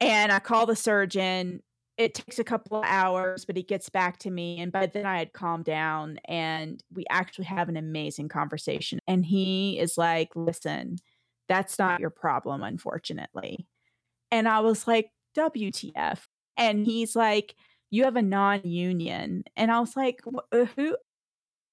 And I call the surgeon. It takes a couple of hours, but he gets back to me. And by then I had calmed down and we actually have an amazing conversation. And he is like, listen, that's not your problem, unfortunately. And I was like, WTF. And he's like, you have a non union. And I was like, uh, who?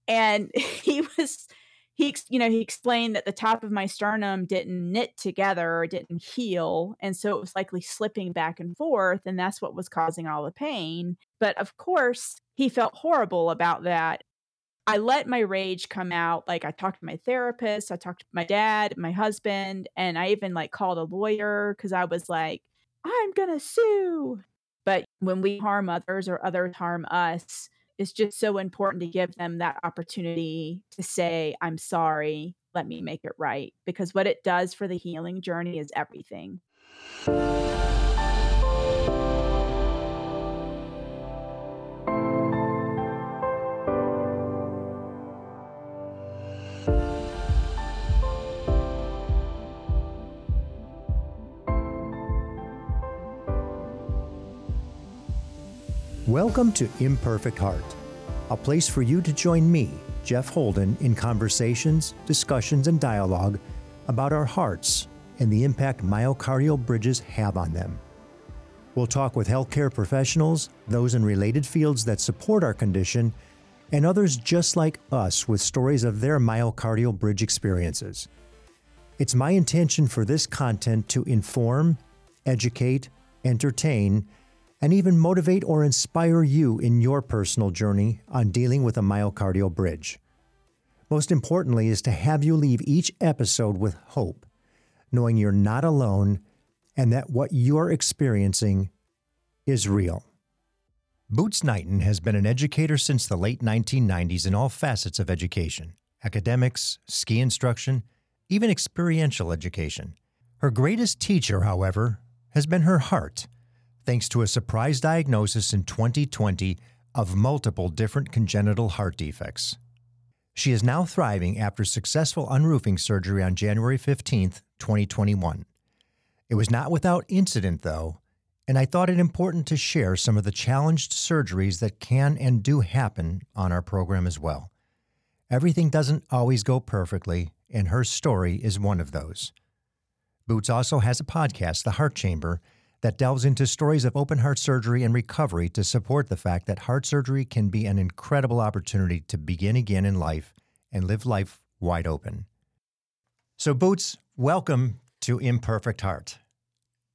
And he was he you know he explained that the top of my sternum didn't knit together or didn't heal and so it was likely slipping back and forth and that's what was causing all the pain. But of course he felt horrible about that. I let my rage come out like i talked to my therapist i talked to my dad my husband and i even like called a lawyer because i was like i'm gonna sue. But when we harm others or others harm us it's just so important to give them that opportunity to say, I'm sorry, let me make it right. Because what it does for the healing journey is everything. Welcome to Imperfect Heart, a place for you to join me, Jeff Holden, in conversations, discussions, and dialogue about our hearts and the impact myocardial bridges have on them. We'll talk with healthcare professionals, those in related fields that support our condition, and others just like us with stories of their myocardial bridge experiences. It's my intention for this content to inform, educate, entertain, and even motivate or inspire you in your personal journey on dealing with a myocardial bridge. Most importantly, is to have you leave each episode with hope, knowing you're not alone and that what you're experiencing is real. Boots Knighton has been an educator since the late 1990s in all facets of education academics, ski instruction, even experiential education. Her greatest teacher, however, has been her heart thanks to a surprise diagnosis in 2020 of multiple different congenital heart defects. She is now thriving after successful unroofing surgery on January 15, 2021. It was not without incident, though, and I thought it important to share some of the challenged surgeries that can and do happen on our program as well. Everything doesn't always go perfectly, and her story is one of those. Boots also has a podcast, The Heart Chamber, that delves into stories of open heart surgery and recovery to support the fact that heart surgery can be an incredible opportunity to begin again in life and live life wide open. So, Boots, welcome to Imperfect Heart.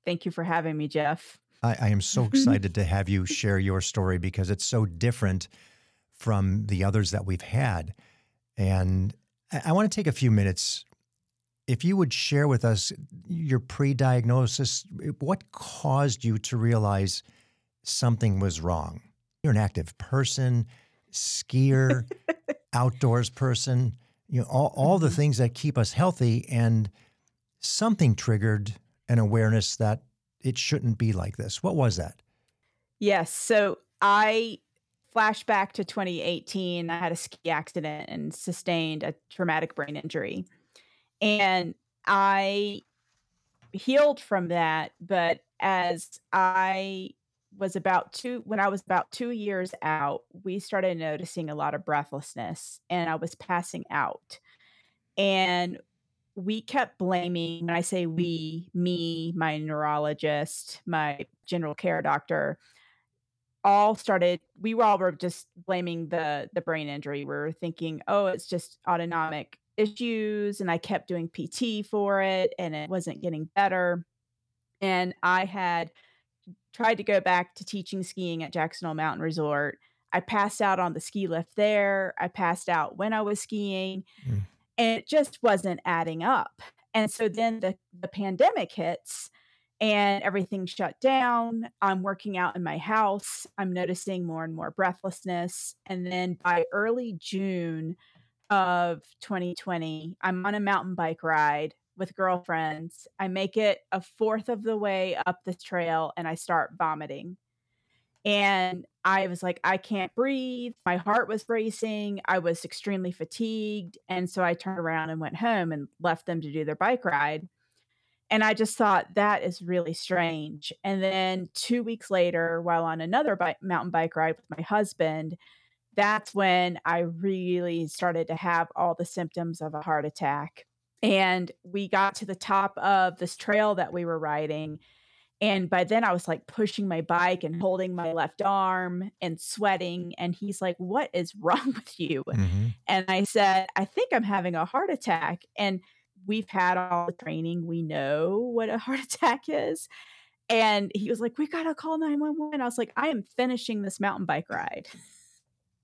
Thank you for having me, Jeff. I, I am so excited to have you share your story because it's so different from the others that we've had. And I, I want to take a few minutes if you would share with us your pre diagnosis, what caused you to realize something was wrong? You're an active person, skier, outdoors person, you know, all, all the mm-hmm. things that keep us healthy, and something triggered an awareness that it shouldn't be like this. What was that? Yes. So I flash back to 2018. I had a ski accident and sustained a traumatic brain injury. And I healed from that, but as I was about two when I was about 2 years out, we started noticing a lot of breathlessness and I was passing out. And we kept blaming when I say we, me, my neurologist, my general care doctor, all started we were all were just blaming the the brain injury. We were thinking, oh, it's just autonomic issues and I kept doing PT for it and it wasn't getting better. And I had tried to go back to teaching skiing at Jackson Hole Mountain Resort. I passed out on the ski lift there. I passed out when I was skiing mm. and it just wasn't adding up. And so then the, the pandemic hits and everything shut down. I'm working out in my house. I'm noticing more and more breathlessness. And then by early June, of 2020, I'm on a mountain bike ride with girlfriends. I make it a fourth of the way up the trail and I start vomiting. And I was like, I can't breathe. My heart was racing. I was extremely fatigued. And so I turned around and went home and left them to do their bike ride. And I just thought that is really strange. And then two weeks later, while on another mountain bike ride with my husband, that's when I really started to have all the symptoms of a heart attack. And we got to the top of this trail that we were riding. And by then I was like pushing my bike and holding my left arm and sweating. And he's like, What is wrong with you? Mm-hmm. And I said, I think I'm having a heart attack. And we've had all the training. We know what a heart attack is. And he was like, We got to call 911. I was like, I am finishing this mountain bike ride.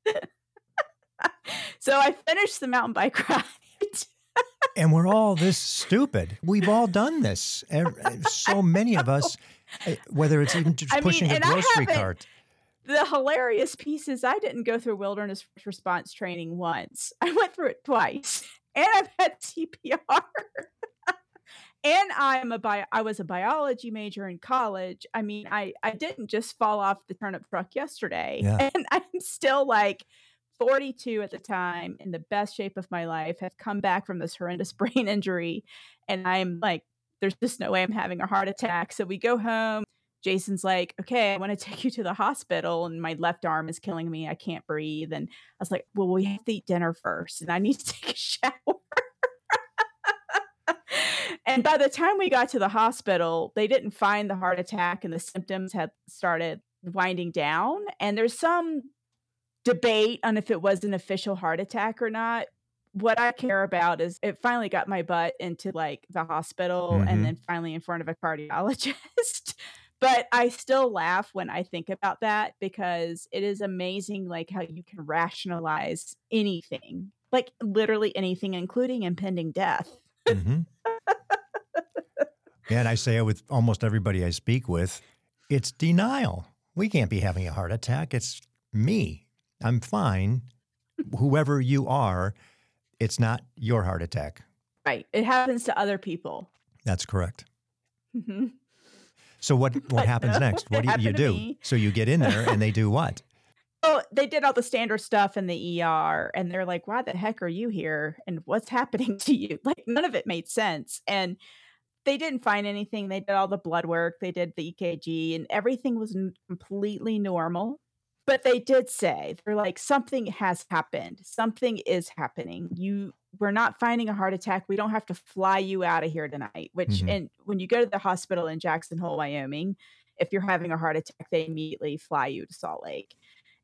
so I finished the mountain bike ride. and we're all this stupid. We've all done this. So many of us, eh, whether it's even just I pushing mean, a grocery cart. The hilarious piece is I didn't go through wilderness response training once. I went through it twice and I've had CPR. And I'm a bio I was a biology major in college. I mean, I I didn't just fall off the turnip truck yesterday. Yeah. And I'm still like 42 at the time in the best shape of my life, have come back from this horrendous brain injury and I'm like there's just no way I'm having a heart attack. So we go home. Jason's like, okay, I want to take you to the hospital. And my left arm is killing me. I can't breathe. And I was like, well, we have to eat dinner first. And I need to take a shower. And by the time we got to the hospital, they didn't find the heart attack and the symptoms had started winding down. And there's some debate on if it was an official heart attack or not. What I care about is it finally got my butt into like the hospital mm-hmm. and then finally in front of a cardiologist. but I still laugh when I think about that because it is amazing like how you can rationalize anything. Like literally anything including impending death. Mm-hmm. yeah, and I say it with almost everybody I speak with. It's denial. We can't be having a heart attack. It's me. I'm fine. Whoever you are, it's not your heart attack. Right. It happens to other people. That's correct. Mm-hmm. So what what happens next? What do you, you do? So you get in there and they do what? Oh, they did all the standard stuff in the ER and they're like, "Why the heck are you here? And what's happening to you?" Like none of it made sense. And they didn't find anything. They did all the blood work, they did the EKG and everything was completely normal. But they did say they're like something has happened. Something is happening. You we're not finding a heart attack. We don't have to fly you out of here tonight. Which mm-hmm. and when you go to the hospital in Jackson Hole, Wyoming, if you're having a heart attack, they immediately fly you to Salt Lake.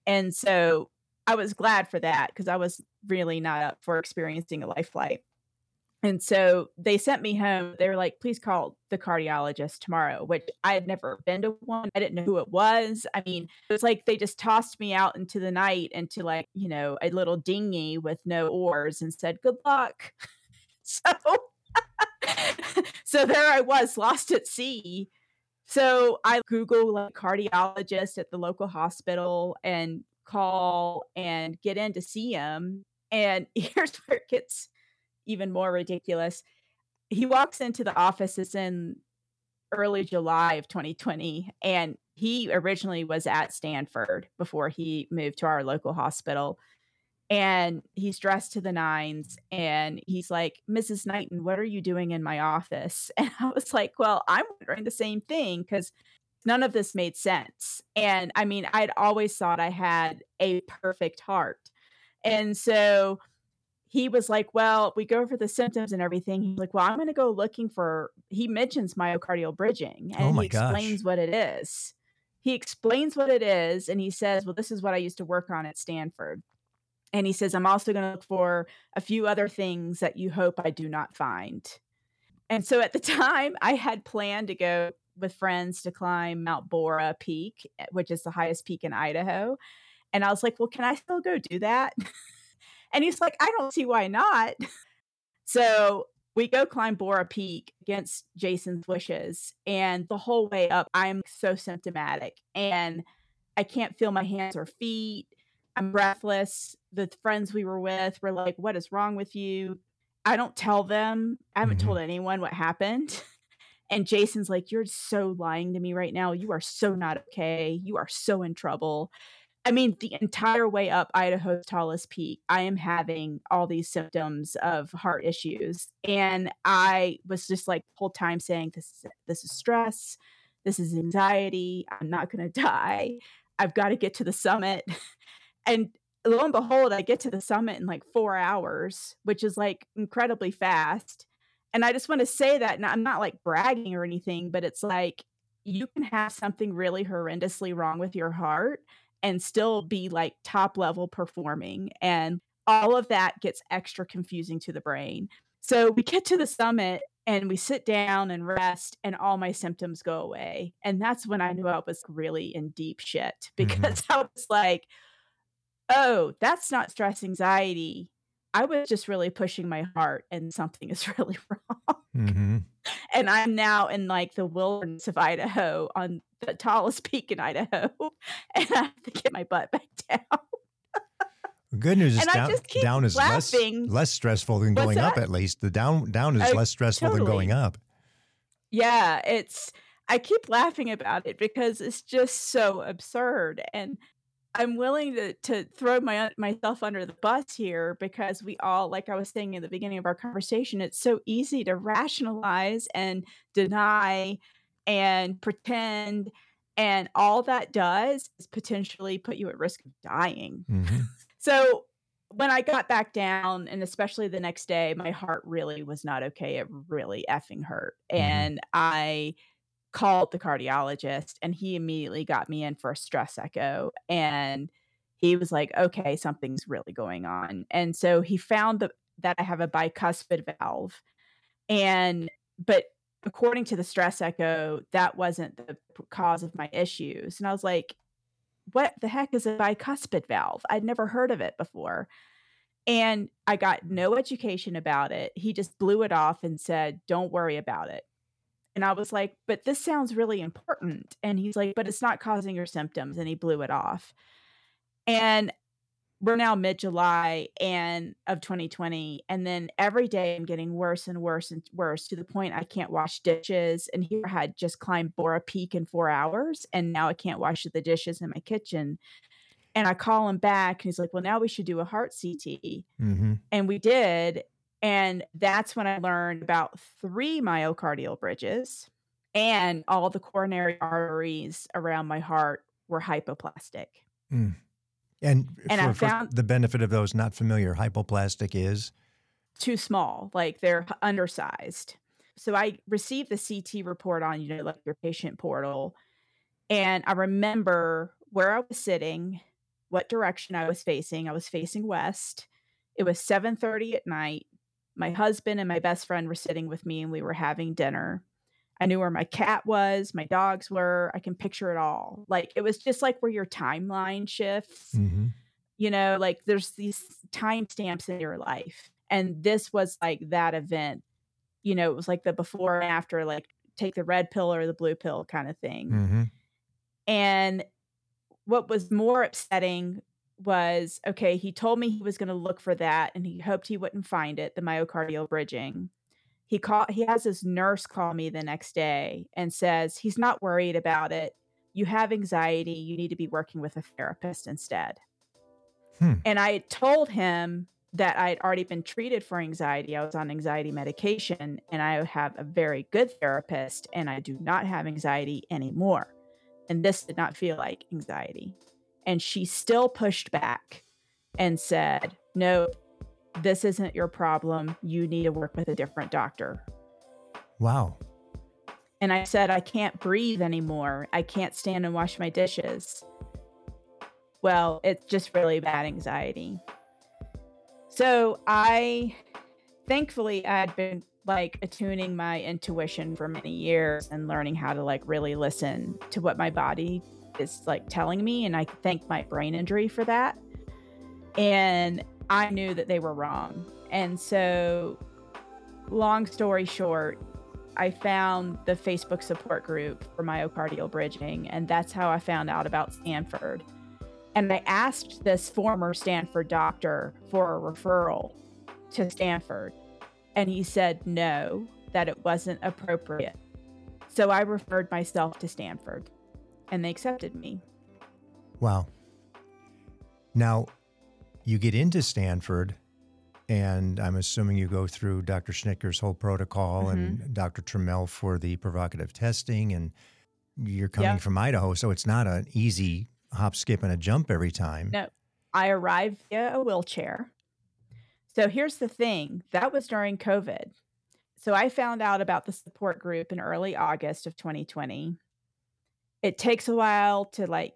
And so I was glad for that because I was really not up for experiencing a life flight. And so they sent me home. They were like, please call the cardiologist tomorrow, which I had never been to one. I didn't know who it was. I mean, it was like they just tossed me out into the night into like, you know, a little dinghy with no oars and said, good luck. so, so there I was lost at sea. So I Google like cardiologist at the local hospital and call and get in to see him. And here's where it gets even more ridiculous. He walks into the offices in early July of 2020, and he originally was at Stanford before he moved to our local hospital. And he's dressed to the nines, and he's like, Mrs. Knighton, what are you doing in my office? And I was like, Well, I'm wondering the same thing because none of this made sense. And I mean, I'd always thought I had a perfect heart. And so he was like, Well, we go over the symptoms and everything. He's like, Well, I'm going to go looking for, he mentions myocardial bridging and oh he explains gosh. what it is. He explains what it is and he says, Well, this is what I used to work on at Stanford. And he says, I'm also going to look for a few other things that you hope I do not find. And so at the time, I had planned to go with friends to climb Mount Borah Peak, eh, which is the highest peak in Idaho. And I was like, Well, can I still go do that? And he's like, I don't see why not. so we go climb Borah Peak against Jason's wishes. And the whole way up, I'm so symptomatic and I can't feel my hands or feet. I'm breathless. The friends we were with were like, What is wrong with you? I don't tell them. I haven't mm-hmm. told anyone what happened. And Jason's like, You're so lying to me right now. You are so not okay. You are so in trouble. I mean, the entire way up Idaho's tallest peak, I am having all these symptoms of heart issues. And I was just like whole time saying, This is this is stress, this is anxiety, I'm not gonna die. I've got to get to the summit. and lo and behold, I get to the summit in like four hours, which is like incredibly fast. And I just want to say that, and I'm not like bragging or anything, but it's like you can have something really horrendously wrong with your heart and still be like top level performing. And all of that gets extra confusing to the brain. So we get to the summit and we sit down and rest, and all my symptoms go away. And that's when I knew I was really in deep shit mm-hmm. because mm-hmm. I was like, oh, that's not stress anxiety. I was just really pushing my heart and something is really wrong. Mm-hmm. And I'm now in like the wilderness of Idaho on the tallest peak in Idaho. And I have to get my butt back down. good news is down, down is less less stressful than What's going that? up at least. The down down is oh, less stressful totally. than going up. Yeah, it's I keep laughing about it because it's just so absurd and I'm willing to to throw my myself under the bus here because we all, like I was saying in the beginning of our conversation, it's so easy to rationalize and deny and pretend, and all that does is potentially put you at risk of dying. Mm-hmm. so when I got back down, and especially the next day, my heart really was not okay. It really effing hurt, mm-hmm. and I called the cardiologist and he immediately got me in for a stress echo and he was like okay something's really going on. And so he found the, that i have a bicuspid valve and but according to the stress echo that wasn't the cause of my issues and i was like what the heck is a bicuspid valve? I'd never heard of it before. And i got no education about it. He just blew it off and said don't worry about it and I was like, but this sounds really important. And he's like, but it's not causing your symptoms. And he blew it off. And we're now mid July and of 2020. And then every day I'm getting worse and worse and worse to the point I can't wash dishes. And here I had just climbed Borah Peak in four hours. And now I can't wash the dishes in my kitchen. And I call him back and he's like, well, now we should do a heart CT. Mm-hmm. And we did. And that's when I learned about three myocardial bridges and all the coronary arteries around my heart were hypoplastic. Mm. And, and for, I found the benefit of those not familiar, hypoplastic is too small, like they're undersized. So I received the CT report on, you know, like your patient portal. And I remember where I was sitting, what direction I was facing. I was facing west. It was 7:30 at night my husband and my best friend were sitting with me and we were having dinner. I knew where my cat was, my dogs were. I can picture it all. Like it was just like where your timeline shifts. Mm-hmm. You know, like there's these timestamps in your life. And this was like that event. You know, it was like the before and after, like take the red pill or the blue pill kind of thing. Mm-hmm. And what was more upsetting was okay, he told me he was going to look for that and he hoped he wouldn't find it, the myocardial bridging. He call he has his nurse call me the next day and says he's not worried about it. You have anxiety, you need to be working with a therapist instead. Hmm. And I told him that I had already been treated for anxiety. I was on anxiety medication and I have a very good therapist and I do not have anxiety anymore. And this did not feel like anxiety. And she still pushed back and said, No, this isn't your problem. You need to work with a different doctor. Wow. And I said, I can't breathe anymore. I can't stand and wash my dishes. Well, it's just really bad anxiety. So I, thankfully, I had been like attuning my intuition for many years and learning how to like really listen to what my body is like telling me and I thank my brain injury for that. And I knew that they were wrong. And so long story short, I found the Facebook support group for myocardial bridging and that's how I found out about Stanford. And I asked this former Stanford doctor for a referral to Stanford and he said no, that it wasn't appropriate. So I referred myself to Stanford and they accepted me. Wow. Now, you get into Stanford, and I'm assuming you go through Dr. Schnittger's whole protocol Mhm. and Dr. Tremmel for the provocative testing, and you're coming Yep. from Idaho, so it's not an easy hop, skip, and a jump every time. No. I arrived via a wheelchair. So here's the thing that was during COVID. So I found out about the support group in early August of 2020. It takes a while to like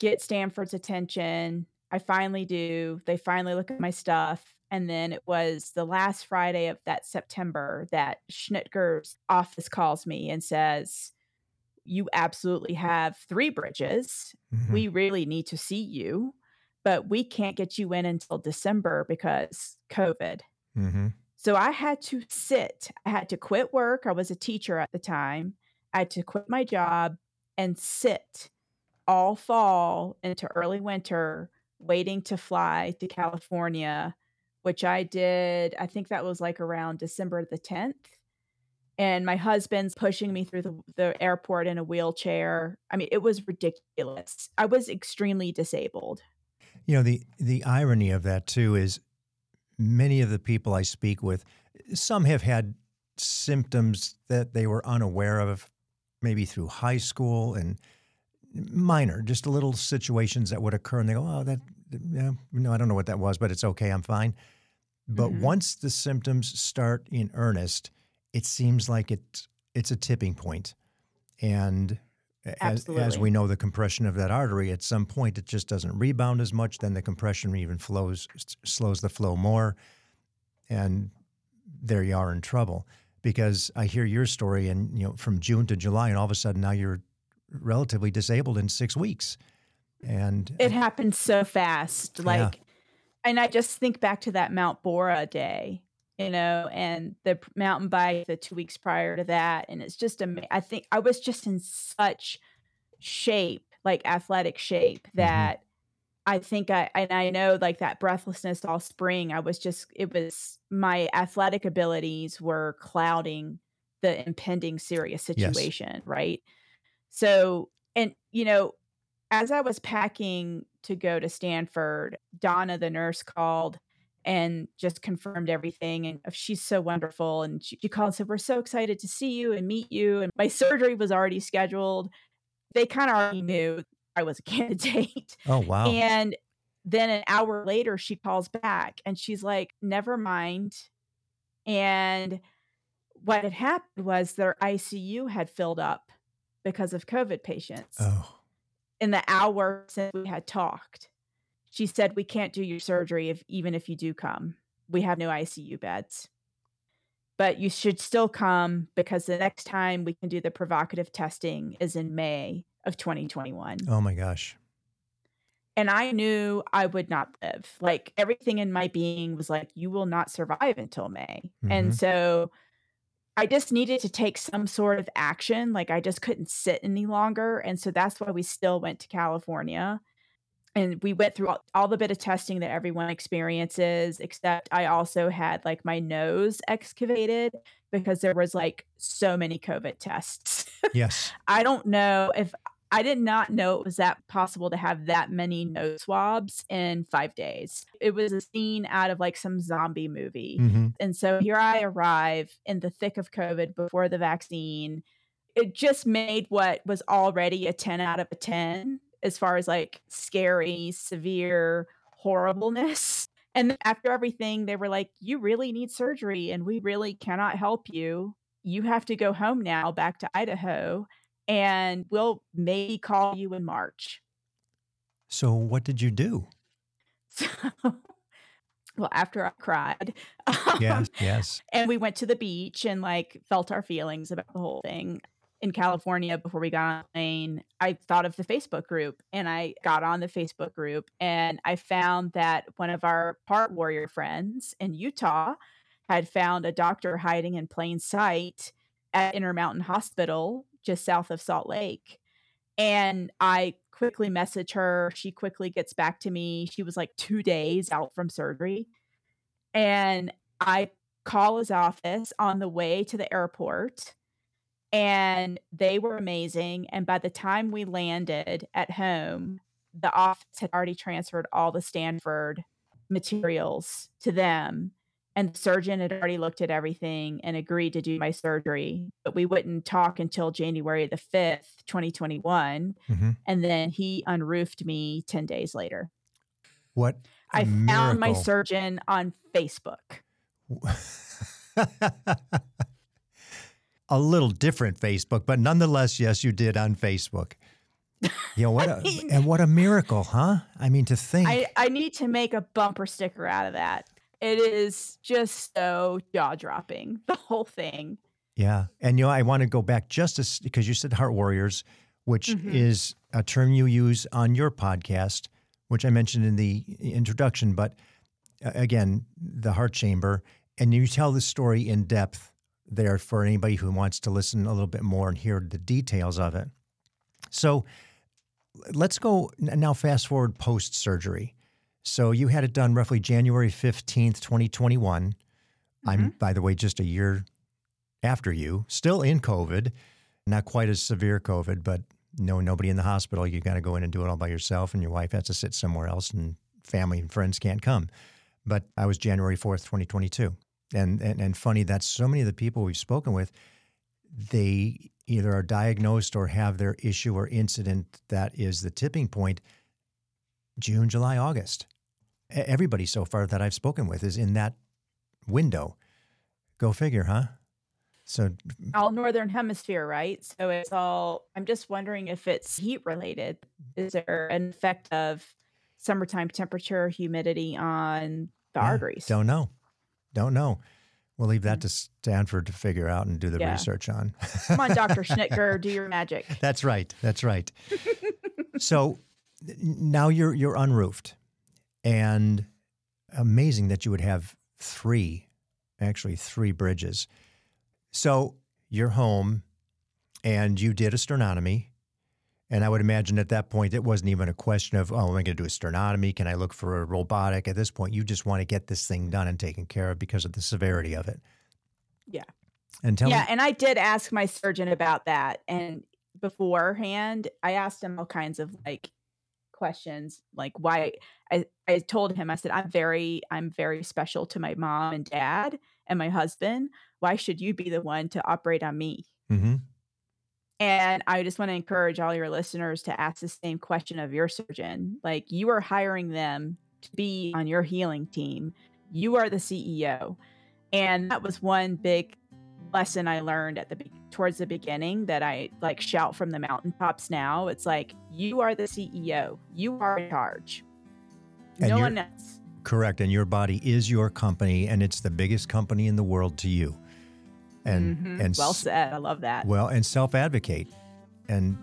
get Stanford's attention. I finally do. They finally look at my stuff. And then it was the last Friday of that September that Schnittger's office calls me and says, You absolutely have three bridges Mhm. we really need to see you, but we can't get you in until December because COVID. Mhm. So I had to sit. I had to quit work. I was a teacher at the time. I had to quit my job and sit all fall into early winter waiting to fly to California, which I did. I think that was like around December the 10th. And my husband's pushing me through the, the airport in a wheelchair. I mean, it was ridiculous. I was extremely disabled. You know, the the irony of that too is many of the people I speak with, some have had symptoms that they were unaware of, maybe through high school and minor, just a little situations that would occur, and they go, "Oh, that, yeah, no, I don't know what that was, but it's okay, I'm fine." But Mhm. once the symptoms start in earnest, it seems like it it's a tipping point, and as, as we know, the compression of that artery at some point it just doesn't rebound as much. Then the compression even flows slows the flow more, and there you are in trouble. Because I hear your story, and you know, from June to July, and all of a sudden now you're relatively disabled in six weeks, and It happened so fast. Yeah. Like, and I just think back to that Mount Borah day, you know, and the mountain bike the two weeks prior to that. And it's just, ama- I think I was just in such shape, like athletic shape, mm-hmm. that I think I, and I know like that breathlessness all spring, I was just, it was my athletic abilities were clouding the impending serious Yes. situation. Right. So, and, you know, as I was packing to go to Stanford, Donna, the nurse, called and just confirmed everything. And oh, she's so wonderful. And she, she called and said, We're so excited to see you and meet you. And my surgery was already scheduled. They kind of already knew I was a candidate. oh wow, And then an hour later, she calls back and she's like, Never mind. And what had happened was their ICU had filled up because of COVID patients oh in the hour since we had talked. She said, We can't do your surgery if even if you do come. We have no ICU beds. But you should still come because the next time we can do the provocative testing is in May of 2021. oh my gosh, And I knew I would not live. Like everything in my being was like, You will not survive until May. Mhm. And so I just needed to take some sort of action. Like I just couldn't sit any longer. And so that's why we still went to California. And we went through all, all the bit of testing that everyone experiences, except I also had like my nose excavated because there was like so many COVID tests. yes, I don't know if I did not know it was that possible to have that many nose swabs in five days. It was a scene out of like some zombie movie. hmm And so here I arrive in the thick of COVID before the vaccine. It just made what was already a 10 out of a 10 as far as like scary, severe horribleness. And after everything, they were like, You really need surgery and we really cannot help you. You have to go home now back to Idaho and we'll maybe call you in March. So what did you do? So, well, after I cried, Yes, um, yes. and we went to the beach and like felt our feelings about the whole thing in California before we got on the plane. I thought of the Facebook group and I got on the Facebook group and I found that one of our heart warrior friends in Utah had found a doctor hiding in plain sight at Intermountain Hospital just south of Salt Lake. And I quickly message her. She quickly gets back to me. She was like two days out from surgery. And I call his office on the way to the airport. And they were amazing. And by the time we landed at home, the office had already transferred all the Stanford materials to them. And the surgeon had already looked at everything and agreed to do my surgery. But we wouldn't talk until January the 5th, 2021. Mm-hmm. And then he unroofed me 10 days later. What I found my surgeon on Facebook. a little different Facebook, but nonetheless, yes, you did on Facebook. You know what? A, mean- and what a miracle, huh? I mean, to think. I, I need to make a bumper sticker out of that. It is just so jaw dropping, the whole thing. yeah, and you know, I want to go back just as because you said heart warriors, which Mhm. is a term you use on your podcast, which I mentioned in the introduction. But uh, again, the heart chamber, and you tell the story in depth there for anybody who wants to listen a little bit more and hear the details of it. So let's go now fast forward post surgery. So you had it done roughly January 15th, 2021. I'm, mm-hmm. by the way, just a year after you, still in COVID, not quite as severe COVID, but no, nobody in the hospital. You got to go in and do it all by yourself, and your wife has to sit somewhere else, and family and friends can't come. But I was January 4th, 2022. And, and, and funny that so many of the people we've spoken with, they either are diagnosed or have their issue or incident that is the tipping point June, July, August. Everybody so far that I've spoken with is in that window. Go figure, huh? So, mm, all northern hemisphere, right? So it's all I'm just wondering if it's heat related. Is there an effect of summertime temperature, humidity on the yeah, arteries? Don't know. Don't know. We'll leave that mm. to Stanford to figure out and do the Yeah. research on. Come on, Dr. Schnittger, do your magic. That's right. That's right. so now you're you're unroofed, and amazing that you would have three, actually three bridges. So you're home, and you did a sternotomy, and I would imagine at that point it wasn't even a question of oh, am I going to do a sternotomy? Can I look for a robotic? At this point, you just want to get this thing done and taken care of because of the severity of it. Yeah. And tell me. yeah, me, and I did ask my surgeon about that. And beforehand, I asked him all kinds of like questions, like why I, I told him, I said, I'm very, I'm very special to my mom and dad and my husband. Why should you be the one to operate on me? hmm And I just want to encourage all your listeners to ask the same question of your surgeon. Like you are hiring them to be on your healing team. You are the CEO. And that was one big lesson I learned at the towards the beginning that I like shout from the mountaintops now. It's like you are the CEO. You are in charge. And no one else. Correct. And your body is your company, and it's the biggest company in the world to you. And Mhm. and well said. I love that. well, and self advocate. And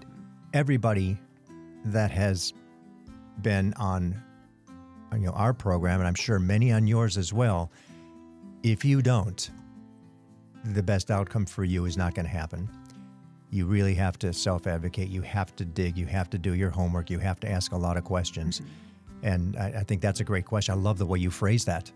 everybody that has been on you know our program, and I'm sure many on yours as well, if you don't, the best outcome for you is not going to happen. You really have to self advocate. You have to dig. You have to do your homework. You have to ask a lot of questions. And I, I think that's a great question. I love the way you phrase that.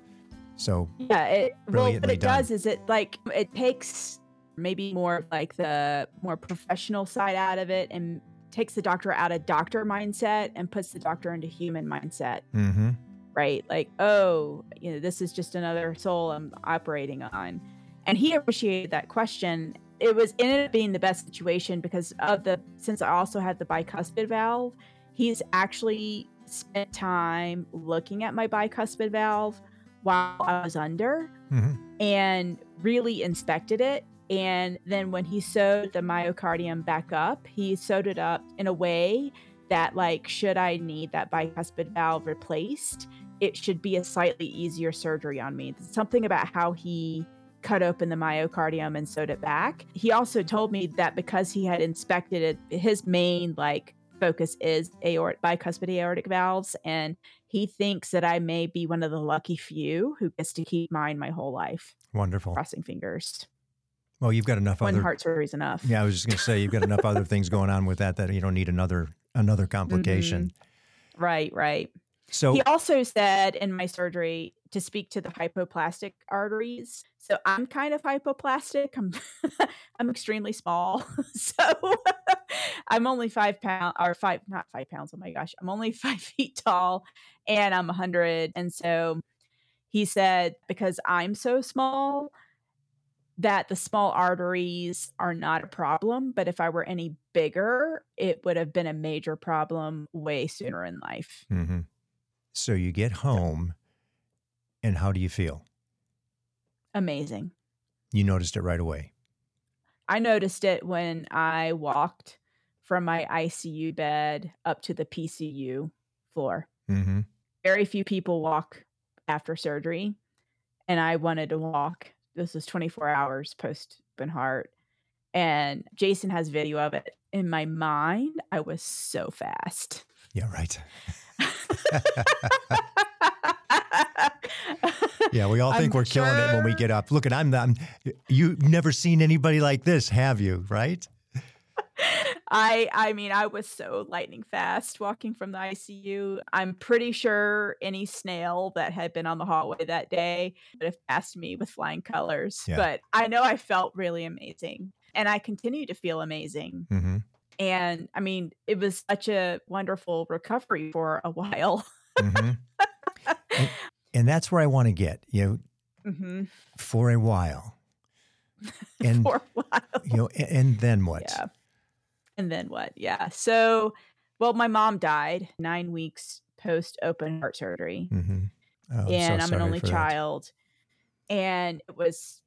So, Yeah, it well what Brilliantly it does is it like it takes maybe more like the more professional side out of it and takes the doctor out of doctor mindset and puts the doctor into human mindset, hmm right? Like, oh, you know, this is just another soul I'm operating on. And he appreciated that question. It was ended up being the best situation because of the since I also had the bicuspid valve, he's actually spent time looking at my bicuspid valve while I was under hmm and really inspected it. And then when he sewed the myocardium back up, he sewed it up in a way that, like, should I need that bicuspid valve replaced, it should be a slightly easier surgery on me. Something about how he cut open the myocardium and sewed it back. He also told me that because he had inspected it, his main like focus is aort bicuspid aortic valves and he thinks that I may be one of the lucky few who gets to keep mine my whole life. Wonderful. Crossing fingers. Well, you've got enough One other. heart surgery's enough. Yeah, I was just going to say you've got enough other things going on with that that you don't need another another mm-hmm. complication. Right, right. So he also said in my surgery to speak to the hypoplastic arteries. So I'm kind of hypoplastic. I'm I'm extremely small. so I'm only five pounds or five, not five pounds. Oh my gosh. I'm only five feet tall and I'm a hundred. And so he said, because I'm so small, that the small arteries are not a problem. But if I were any bigger, it would have been a major problem way sooner in life. hmm So you get home, and how do you feel? Amazing. You noticed it right away. I noticed it when I walked from my ICU bed up to the PCU floor. hmm Very few people walk after surgery, and I wanted to walk. This was 24 hours post open heart. And Jason has video of it. In my mind, I was so fast. Yeah, right. Yeah, we all I'm think we're killing it when we get up. Look, at I'm, I'm you've never seen anybody like this, have you? Right? I I mean I was so lightning fast walking from the ICU. I'm pretty sure any snail that had been on the hallway that day would have passed me with flying colors. Yeah. But I know I felt really amazing. And I continue to feel amazing. hmm And I mean, it was such a wonderful recovery for a while. hmm and, and that's where I want to get you know hmm for a while, and For a while. you know, a- and then what? Yeah. And then what? Yeah. So, well, my mom died nine weeks post open heart surgery. hmm Oh, I'm so and I'm an only for that. child. And it was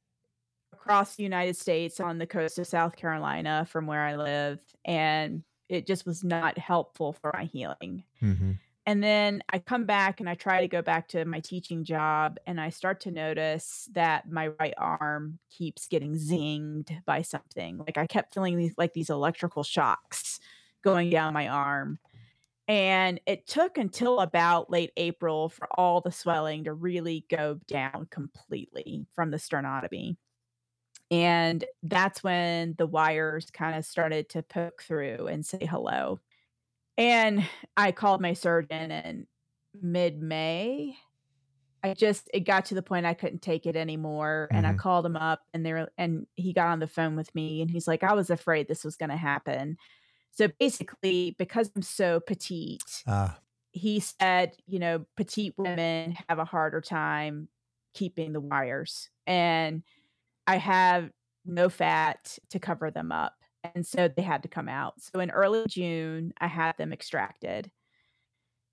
across the United States on the coast of South Carolina from where I live. And it just was not helpful for my healing. hmm And then I come back and I try to go back to my teaching job, and I start to notice that my right arm keeps getting zinged by something. Like I kept feeling these like these electrical shocks going down my arm. And it took until about late April for all the swelling to really go down completely from the sternotomy. And that's when the wires kind of started to poke through and say hello. And I called my surgeon in mid May. I just it got to the point I couldn't take it anymore. And I Mhm. called him up and they were and he got on the phone with me and he's like, I was afraid this was gonna happen. So basically, because I'm so petite, Ah, he said, you know, petite women have a harder time keeping the wires. And I have no fat to cover them up. And so they had to come out. So in early June, I had them extracted.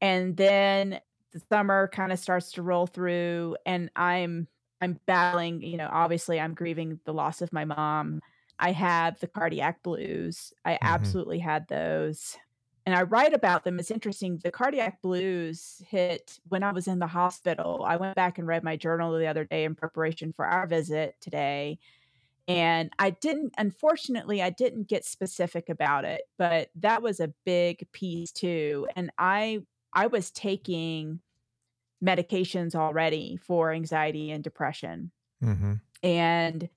And then the summer kind of starts to roll through and I'm I'm battling, you know, obviously I'm grieving the loss of my mom. I have the cardiac blues. I mm-hmm. absolutely had those. And I write about them. It's interesting. The cardiac blues hit when I was in the hospital. I went back and read my journal the other day in preparation for our visit today. And I didn't, unfortunately, I didn't get specific about it, but that was a big piece too. And I, I was taking medications already for anxiety and depression. hmm And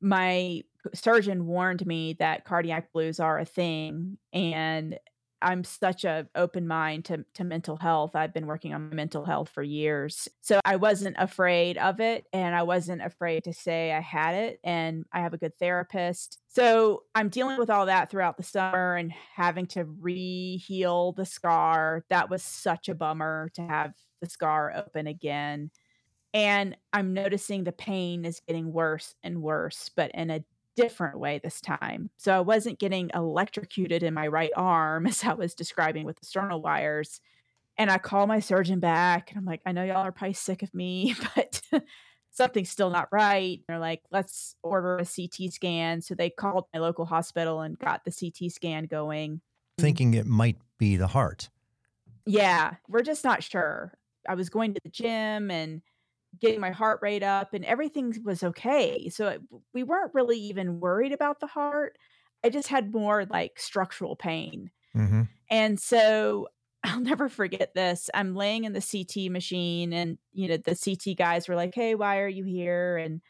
my surgeon warned me that cardiac blues are a thing. And I'm such a open mind to, to mental health. I've been working on mental health for years. So I wasn't afraid of it and I wasn't afraid to say I had it and I have a good therapist. So I'm dealing with all that throughout the summer and having to re-heal the scar. That was such a bummer to have the scar open again. And I'm noticing the pain is getting worse and worse, but in a different way this time. So I wasn't getting electrocuted in my right arm as I was describing with the sternal wires. And I call my surgeon back and I'm like, I know y'all are probably sick of me, but something's still not right. They're like, let's order a CT scan. So they called my local hospital and got the CT scan going. Mm-hmm. Thinking it might be the heart. Yeah, we're just not sure. I was going to the gym and getting my heart rate up and everything was okay. So it, we weren't really even worried about the heart. I just had more like structural pain. hmm And so I'll never forget this. I'm laying in the CT machine and you know the CT guys were like, "Hey, why are you here?" and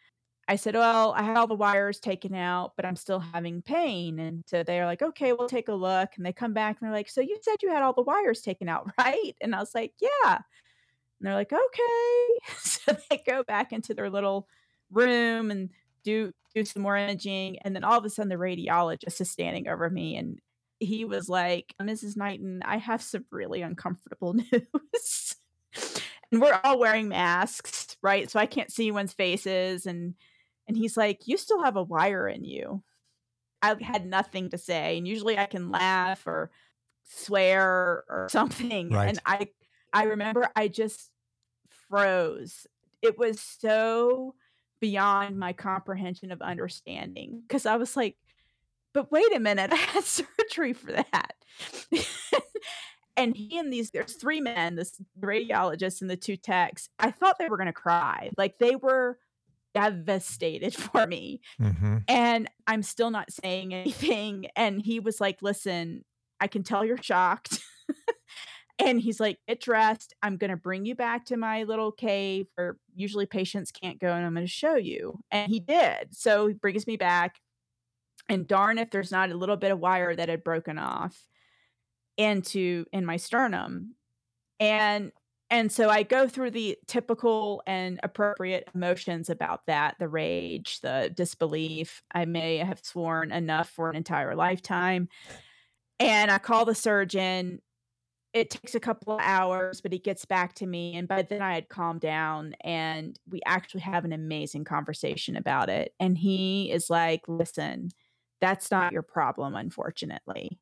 I said, Well, I had all the wires taken out, but I'm still having pain. And so they're like, Okay, we'll take a look. And they come back and they're like, So you said you had all the wires taken out, right? And I was like, Yeah. And they're like, Okay. so they go back into their little room and do do some more imaging. And then all of a sudden the radiologist is standing over me and he was like, Mrs. Knighton, I have some really uncomfortable news. and we're all wearing masks, right? So I can't see one's faces. And and he's like, You still have a wire in you. I had nothing to say. And usually I can laugh or swear or something. Right. And I I remember I just froze. It was so beyond my comprehension of understanding because I was like, but wait a minute, I had surgery for that. and he and these, there's three men, this radiologist and the two techs. I thought they were going to cry. Like they were devastated for me. Mm-hmm. And I'm still not saying anything. And he was like, listen, I can tell you're shocked. And he's like, get dressed. I'm going to bring you back to my little cave where usually patients can't go and I'm going to show you. And he did. So he brings me back. And darn if there's not a little bit of wire that had broken off into in my sternum. And and so I go through the typical and appropriate emotions about that the rage, the disbelief. I may have sworn enough for an entire lifetime. And I call the surgeon. It takes a couple of hours, but he gets back to me. And by then I had calmed down and we actually have an amazing conversation about it. And he is like, listen, that's not your problem, unfortunately.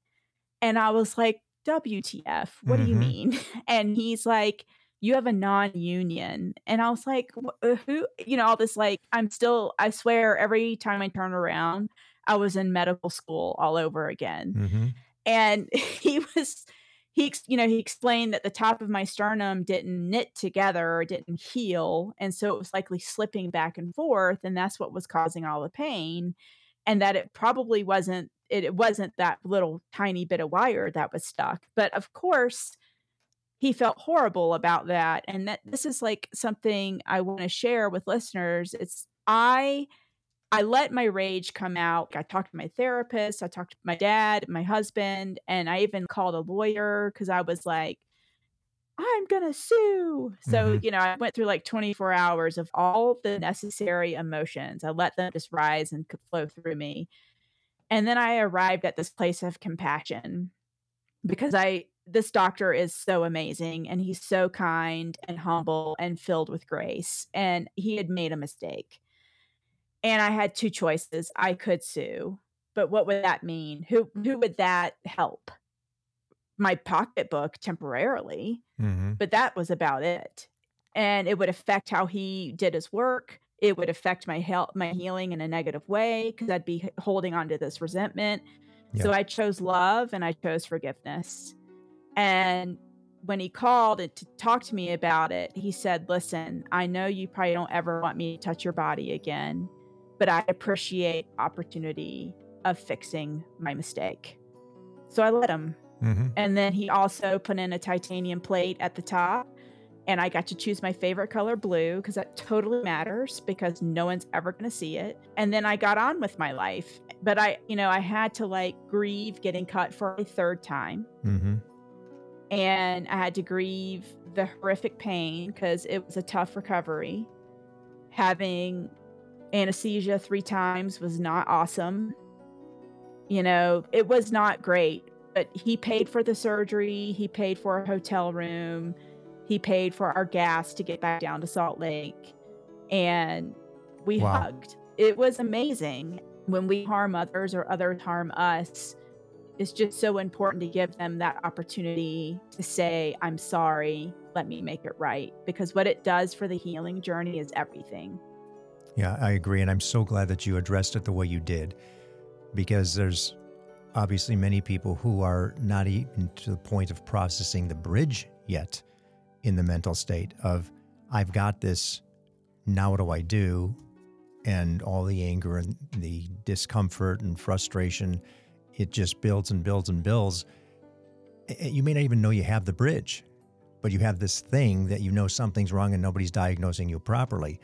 And I was like, WTF, what do you Mhm. mean? And he's like, you have a non union. And I was like, uh, who, you know, all this like, I'm still, I swear, every time I turn around, I was in medical school all over again. Mm-hmm. And he was, he, you know, he explained that the top of my sternum didn't knit together or didn't heal. And so it was likely slipping back and forth. And that's what was causing all the pain. And that it probably wasn't, it, it wasn't that little tiny bit of wire that was stuck. But of course, he felt horrible about that. And that this is like something I want to share with listeners. It's, I, I let my rage come out. I talked to my therapist, I talked to my dad, my husband, and I even called a lawyer because I was like, I'm gonna sue. So, Mhm. you know, I went through like 24 hours of all the necessary emotions. I let them just rise and flow through me. And then I arrived at this place of compassion because I this doctor is so amazing and he's so kind and humble and filled with grace and he had made a mistake. And I had two choices. I could sue, but what would that mean? Who who would that help? My pocketbook temporarily, Mm-hmm. but that was about it. And it would affect how he did his work. It would affect my health, my healing in a negative way because I'd be holding on to this resentment. So I chose love and I chose forgiveness. And when he called to talk to me about it, he said, Listen, I know you probably don't ever want me to touch your body again, but I appreciate opportunity of fixing my mistake. So I let him. Mm-hmm. And then he also put in a titanium plate at the top. And I got to choose my favorite color blue because that totally matters because no one's ever going to see it. And then I got on with my life. But I, you know, I had to like grieve getting cut for a third time. Mm-hmm. And I had to grieve the horrific pain because it was a tough recovery. Having anesthesia three times was not awesome. You know, it was not great, but he paid for the surgery, he paid for a hotel room, he paid for our gas to get back down to Salt Lake, and we Wow. hugged. It was amazing. When we harm others or others harm us, it's just so important to give them that opportunity to say, I'm sorry, let me make it right. Because what it does for the healing journey is everything. Yeah, I agree. And I'm so glad that you addressed it the way you did because there's obviously many people who are not even to the point of processing the bridge yet in the mental state of, I've got this, now what do I do? And all the anger and the discomfort and frustration, it just builds and builds and builds. You may not even know you have the bridge, but you have this thing that you know something's wrong and nobody's diagnosing you properly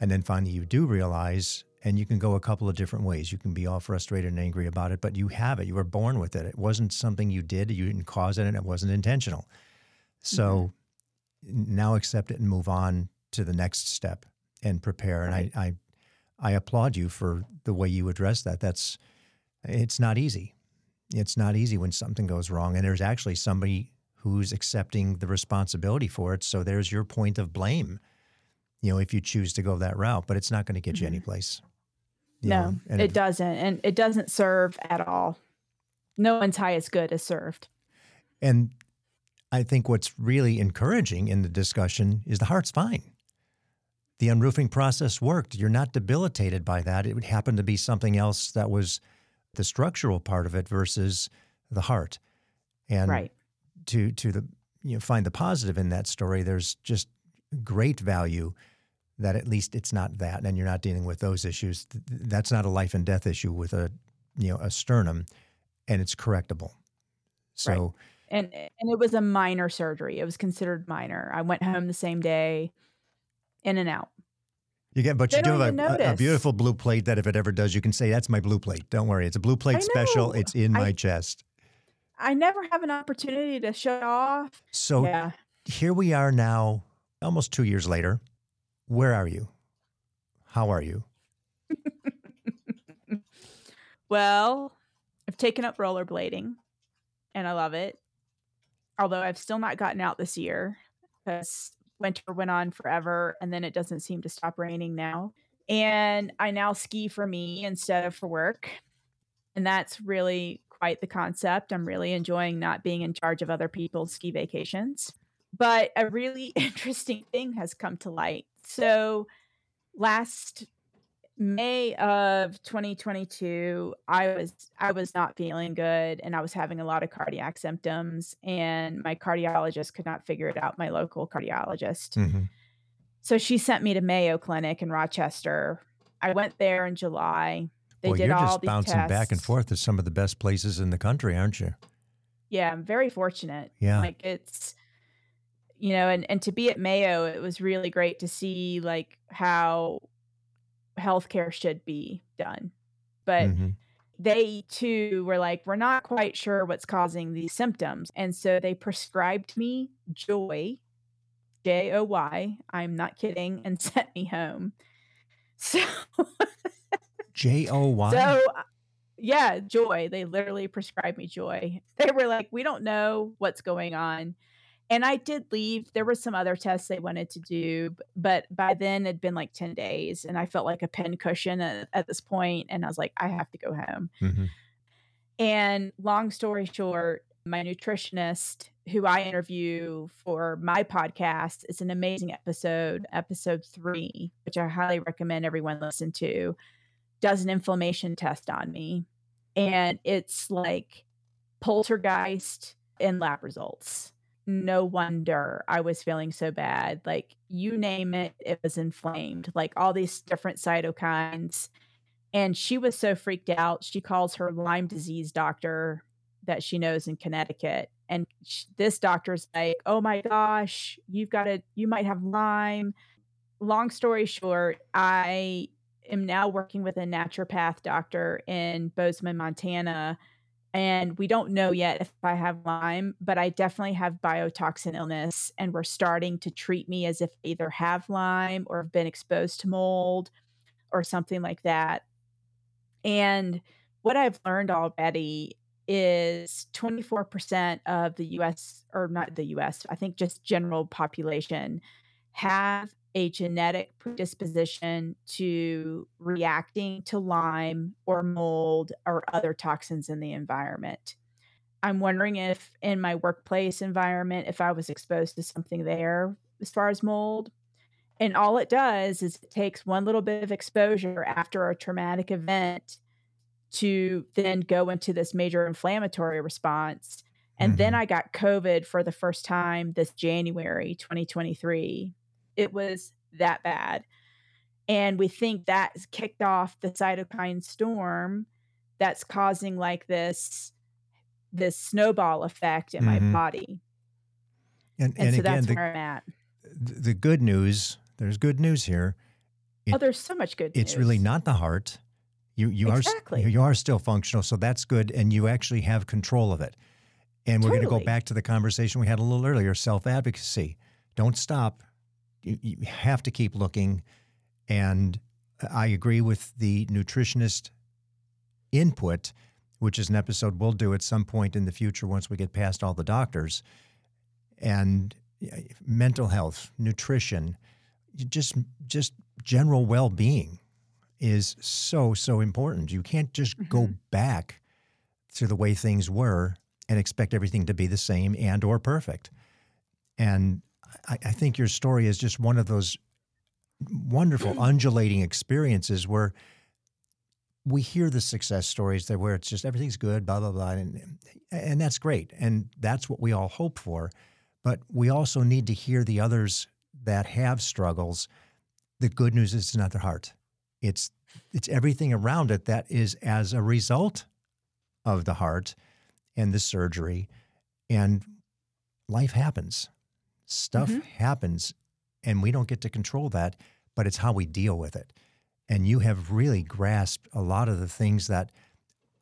And then finally, you do realize, and you can go a couple of different ways. You can be all frustrated and angry about it, but you have it. You were born with it. It wasn't something you did, you didn't cause it, and it wasn't intentional. So mm-hmm. now accept it and move on to the next step and prepare. Right. And I, I, I applaud you for the way you address that. That's, it's not easy. It's not easy when something goes wrong, and there's actually somebody who's accepting the responsibility for it. So there's your point of blame, you know, if you choose to go that route, but it's not going to get mm-hmm. you anyplace. You no, it doesn't. And it doesn't serve at all. No one's high highest good is served. And I think what's really encouraging in the discussion is the heart's fine. The unroofing process worked. You're not debilitated by that. It would happen to be something else that was the structural part of it versus the heart. And right to to the you know find the positive in that story, there's just great value that at least it's not that, and you're not dealing with those issues. That's not a life and death issue with a you know a sternum, and it's correctable. So. Right. And and it was a minor surgery. It was considered minor. I went home the same day, in and out. You get, but they you do have a, a, beautiful blue plate that if it ever does, you can say that's my blue plate. Don't worry, it's a blue plate special. It's in I, my chest. I never have an opportunity to shut off. So yeah. here we are now, almost two years later. Where are you? How are you? well, I've taken up rollerblading and I love it. Although I've still not gotten out this year because winter went on forever and then it doesn't seem to stop raining now. And I now ski for me instead of for work. And that's really quite the concept. I'm really enjoying not being in charge of other people's ski vacations. But a really interesting thing has come to light. So last May of 2022, I was I was not feeling good and I was having a lot of cardiac symptoms and my cardiologist could not figure it out, my local cardiologist. Mm-hmm. So she sent me to Mayo Clinic in Rochester. I went there in July they well, did you're all just bouncing tests. back and forth to some of the best places in the country, aren't you? Yeah, I'm very fortunate. Yeah. Like it's you know, and and to be at Mayo, it was really great to see like how healthcare should be done. But mm-hmm. they too were like, we're not quite sure what's causing these symptoms. And so they prescribed me joy, J O Y, I'm not kidding, and sent me home. So J O Y. So, uh, yeah, joy. They literally prescribed me joy. They were like, we don't know what's going on. And I did leave. There were some other tests they wanted to do, but by then it'd been like 10 days and I felt like a pin cushion at, at this point, And I was like, I have to go home. Mm-hmm. And long story short, my nutritionist, who I interview for my podcast, it's an amazing episode, episode three, which I highly recommend everyone listen to does an inflammation test on me and it's like poltergeist in lab results. Mm. No wonder I was feeling so bad. Like you name it, it was inflamed, like all these different cytokines. And she was so freaked out. She calls her Lyme disease doctor that she knows in Connecticut. And sh- this doctor's like, oh my gosh, you've got to, you might have Lyme. Long story short, I am now working with a naturopath doctor in Bozeman, Montana. And we don't know yet if I have Lyme, but I definitely have biotoxin illness. And we're starting to treat me as if I either have Lyme or have been exposed to mold or something like that. And what I've learned already is 24% of the US, or not the US, I think just general population have a genetic predisposition to reacting to Lyme or mold or other toxins in the environment. I'm wondering if in my workplace environment, if I was exposed to something there as far as mold. And all it does is it takes one little bit of exposure after a traumatic event to then go into this major inflammatory response. And mm-hmm. then I got COVID for the first time this January 2023 it was that bad. And we think that's kicked off the cytokine storm that's causing like this this snowball effect in mm-hmm. my body. And, and, and so again, that's the, where I'm at. The good news, there's good news here. It, oh, there's so much good. News. It's really not the heart. You you exactly. are you are still functional, so that's good, and you actually have control of it. And we're totally. going to go back to the conversation we had a little earlier: self advocacy. Don't stop. You, you have to keep looking. And I agree with the nutritionist input, which is an episode we'll do at some point in the future once we get past all the doctors. And mental health, nutrition, just just general well-being is so so important. You can't just mm-hmm. go back to the way things were and expect everything to be the same and or perfect. And I, I think your story is just one of those wonderful undulating experiences where we hear the success stories that where it's just everything's good, blah blah blah, and and that's great, and that's what we all hope for. But we also need to hear the others that have struggles. The good news is it's not their heart; it's it's everything around it that is as a result of the heart and the surgery, and life happens. Stuff mm-hmm. happens, and we don't get to control that, but it's how we deal with it and you have really grasped a lot of the things that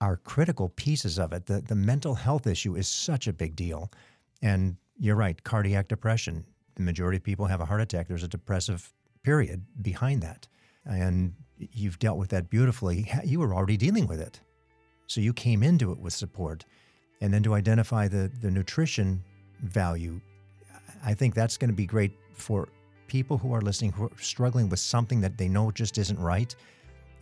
are critical pieces of it. The, the mental health issue is such a big deal. And you're right, cardiac depression. The majority of people have a heart attack. There's a depressive period behind that. And you've dealt with that beautifully. You were already dealing with it. So you came into it with support. And then to identify the, the nutrition value, I think that's going to be great for people who are listening who are struggling with something that they know just isn't right,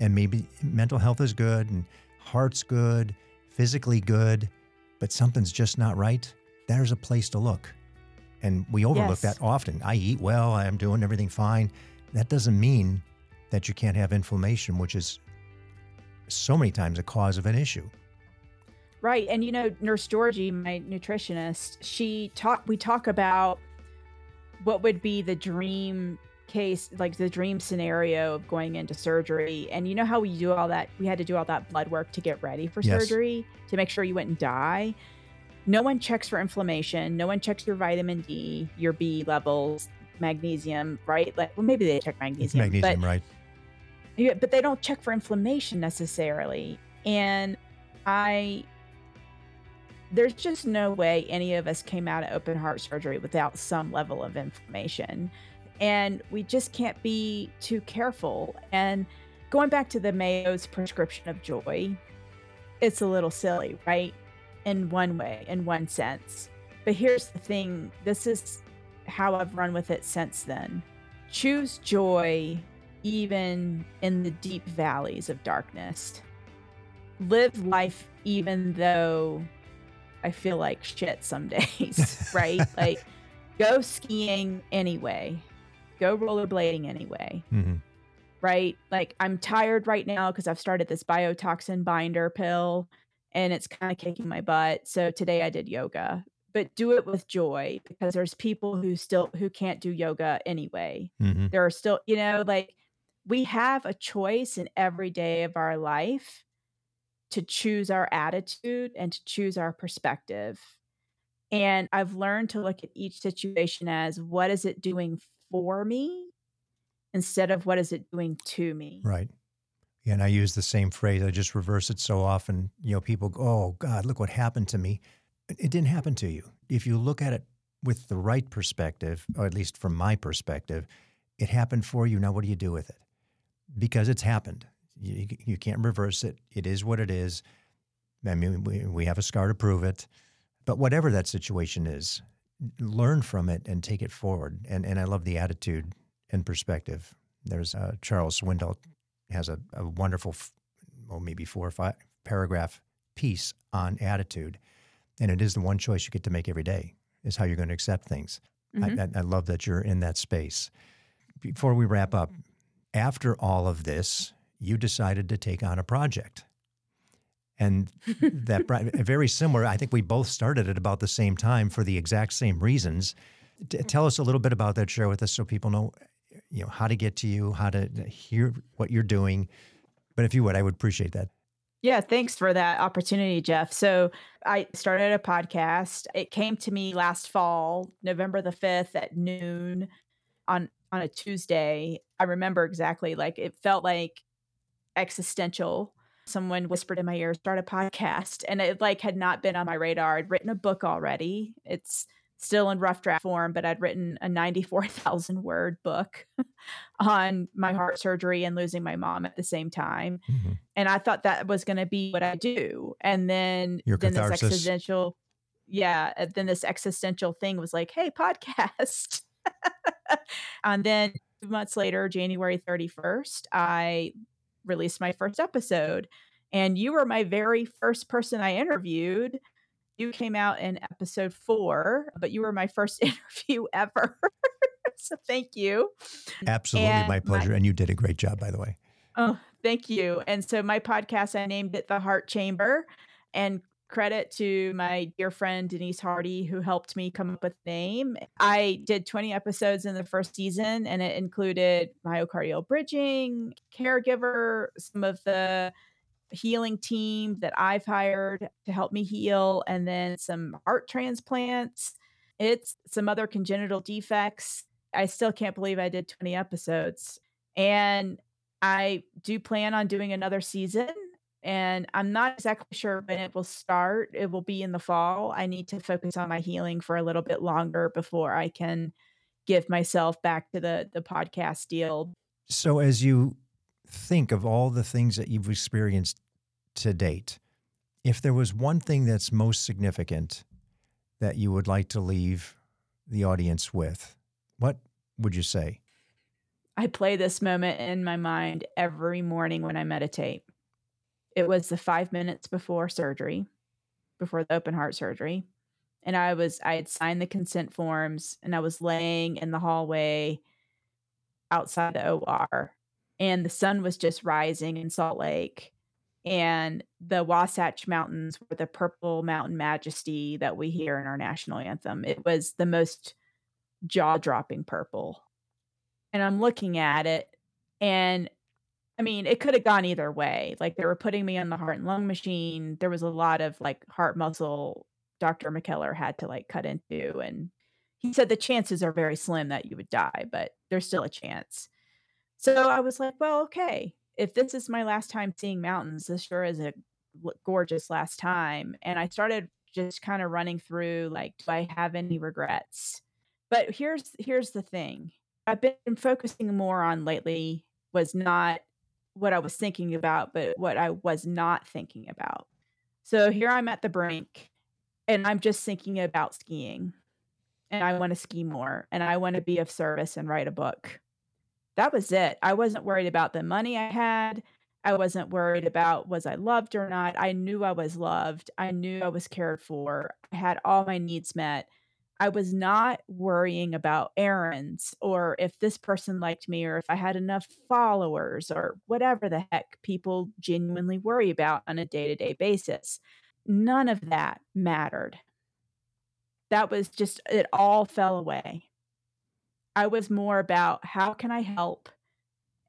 and maybe mental health is good and heart's good, physically good, but something's just not right, there's a place to look. And we overlook yes. that often. I eat well, I'm doing everything fine. That doesn't mean that you can't have inflammation, which is so many times a cause of an issue. Right. And you know, Nurse Georgie, my nutritionist, she talk we talk about what would be the dream case like the dream scenario of going into surgery and you know how we do all that we had to do all that blood work to get ready for yes. surgery to make sure you wouldn't die no one checks for inflammation no one checks your vitamin d your b levels magnesium right like well maybe they check magnesium magnesium but, right yeah, but they don't check for inflammation necessarily and i there's just no way any of us came out of open heart surgery without some level of inflammation. And we just can't be too careful. And going back to the Mayo's prescription of joy, it's a little silly, right? In one way, in one sense. But here's the thing this is how I've run with it since then. Choose joy even in the deep valleys of darkness. Live life even though I feel like shit some days, right? like go skiing anyway, go rollerblading anyway. Mm-hmm. Right? Like I'm tired right now because I've started this biotoxin binder pill and it's kind of kicking my butt. So today I did yoga, but do it with joy because there's people who still who can't do yoga anyway. Mm-hmm. There are still, you know, like we have a choice in every day of our life to choose our attitude and to choose our perspective. And I've learned to look at each situation as what is it doing for me instead of what is it doing to me. Right. Yeah, and I use the same phrase. I just reverse it so often. You know, people go, "Oh God, look what happened to me." It didn't happen to you. If you look at it with the right perspective, or at least from my perspective, it happened for you. Now, what do you do with it? Because it's happened. You, you can't reverse it. It is what it is. I mean, we, we have a scar to prove it. But whatever that situation is, learn from it and take it forward. And, and I love the attitude and perspective. There's uh, Charles Swindoll has a, a wonderful, well, maybe four or five paragraph piece on attitude. And it is the one choice you get to make every day is how you're going to accept things. Mm-hmm. I, I, I love that you're in that space. Before we wrap up, after all of this, you decided to take on a project. And that very similar. I think we both started at about the same time for the exact same reasons. T- tell us a little bit about that. Share with us so people know, you know, how to get to you, how to hear what you're doing. But if you would, I would appreciate that. Yeah, thanks for that opportunity, Jeff. So I started a podcast. It came to me last fall, November the 5th at noon on on a Tuesday. I remember exactly like it felt like existential. Someone whispered in my ear, start a podcast. And it like had not been on my radar. I'd written a book already. It's still in rough draft form, but I'd written a 94,000 word book on my heart surgery and losing my mom at the same time. Mm-hmm. And I thought that was going to be what I do. And then, Your then catharsis. this existential, yeah, then this existential thing was like, hey, podcast. and then two months later, January 31st, I released my first episode. And you were my very first person I interviewed you came out in episode four, but you were my first interview ever. so thank you. Absolutely and my pleasure. My, and you did a great job, by the way. Oh, thank you. And so my podcast, I named it The Heart Chamber. And credit to my dear friend Denise Hardy, who helped me come up with the name. I did 20 episodes in the first season, and it included myocardial bridging, caregiver, some of the healing team that I've hired to help me heal, and then some heart transplants. It's some other congenital defects. I still can't believe I did 20 episodes. And I do plan on doing another season. And I'm not exactly sure when it will start. It will be in the fall. I need to focus on my healing for a little bit longer before I can give myself back to the the podcast deal. So as you think of all the things that you've experienced to date, if there was one thing that's most significant that you would like to leave the audience with, what would you say? I play this moment in my mind every morning when I meditate. It was the five minutes before surgery, before the open heart surgery. And I was, I had signed the consent forms and I was laying in the hallway outside the OR and the sun was just rising in Salt Lake. And the Wasatch Mountains were the purple mountain majesty that we hear in our national anthem. It was the most jaw dropping purple. And I'm looking at it, and I mean, it could have gone either way. Like they were putting me on the heart and lung machine. There was a lot of like heart muscle Dr. McKellar had to like cut into. And he said the chances are very slim that you would die, but there's still a chance. So I was like, well, okay, if this is my last time seeing mountains, this sure is a gorgeous last time. And I started just kind of running through like, do I have any regrets? But here's here's the thing. I've been focusing more on lately was not what I was thinking about, but what I was not thinking about. So here I'm at the brink and I'm just thinking about skiing. And I want to ski more and I want to be of service and write a book that was it. I wasn't worried about the money I had. I wasn't worried about was I loved or not. I knew I was loved. I knew I was cared for. I had all my needs met. I was not worrying about errands or if this person liked me or if I had enough followers or whatever the heck people genuinely worry about on a day to day basis. None of that mattered. That was just, it all fell away. I was more about how can I help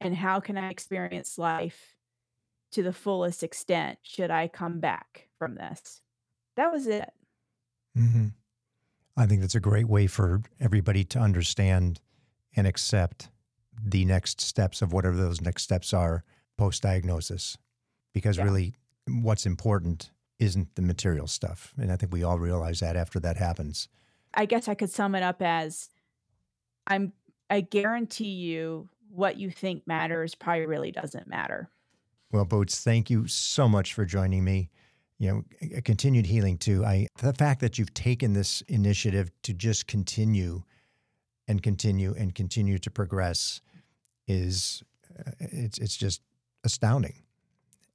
and how can I experience life to the fullest extent should I come back from this. That was it. Mm-hmm. I think that's a great way for everybody to understand and accept the next steps of whatever those next steps are post diagnosis. Because yeah. really, what's important isn't the material stuff. And I think we all realize that after that happens. I guess I could sum it up as I'm I guarantee you what you think matters probably really doesn't matter. Well, Boots, thank you so much for joining me. You know, a continued healing too. I the fact that you've taken this initiative to just continue and continue and continue to progress is uh, it's it's just astounding.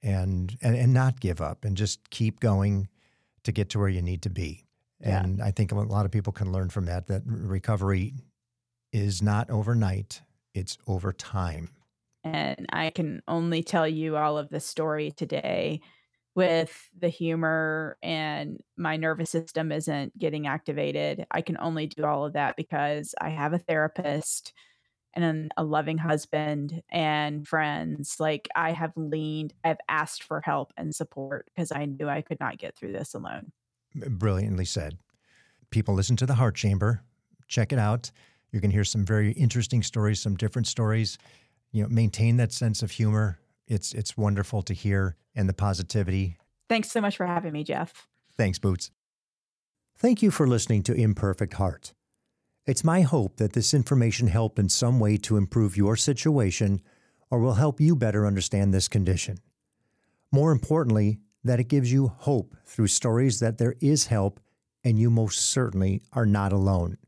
And, and and not give up and just keep going to get to where you need to be. And yeah. I think a lot of people can learn from that that recovery is not overnight, it's over time. And I can only tell you all of the story today with the humor and my nervous system isn't getting activated. I can only do all of that because I have a therapist and a loving husband and friends. Like I have leaned, I've asked for help and support because I knew I could not get through this alone. Brilliantly said. People listen to the Heart Chamber. Check it out. You can hear some very interesting stories, some different stories. You know, maintain that sense of humor. It's it's wonderful to hear and the positivity. Thanks so much for having me, Jeff. Thanks, Boots. Thank you for listening to Imperfect Heart. It's my hope that this information helped in some way to improve your situation or will help you better understand this condition. More importantly, that it gives you hope through stories that there is help and you most certainly are not alone.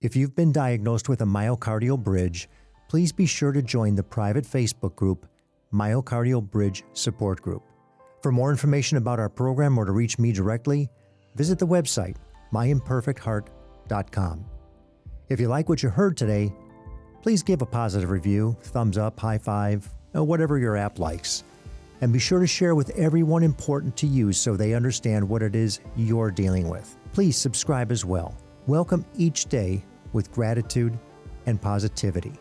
If you've been diagnosed with a myocardial bridge, please be sure to join the private Facebook group, Myocardial Bridge Support Group. For more information about our program or to reach me directly, visit the website, myimperfectheart.com. If you like what you heard today, please give a positive review, thumbs up, high five, or whatever your app likes. And be sure to share with everyone important to you so they understand what it is you're dealing with. Please subscribe as well. Welcome each day with gratitude and positivity.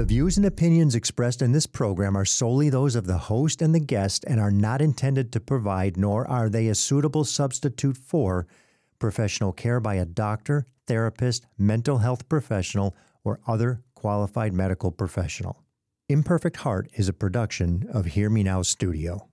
The views and opinions expressed in this program are solely those of the host and the guest and are not intended to provide, nor are they a suitable substitute for, professional care by a doctor, therapist, mental health professional, or other qualified medical professional. Imperfect Heart is a production of Hear Me Now Studio.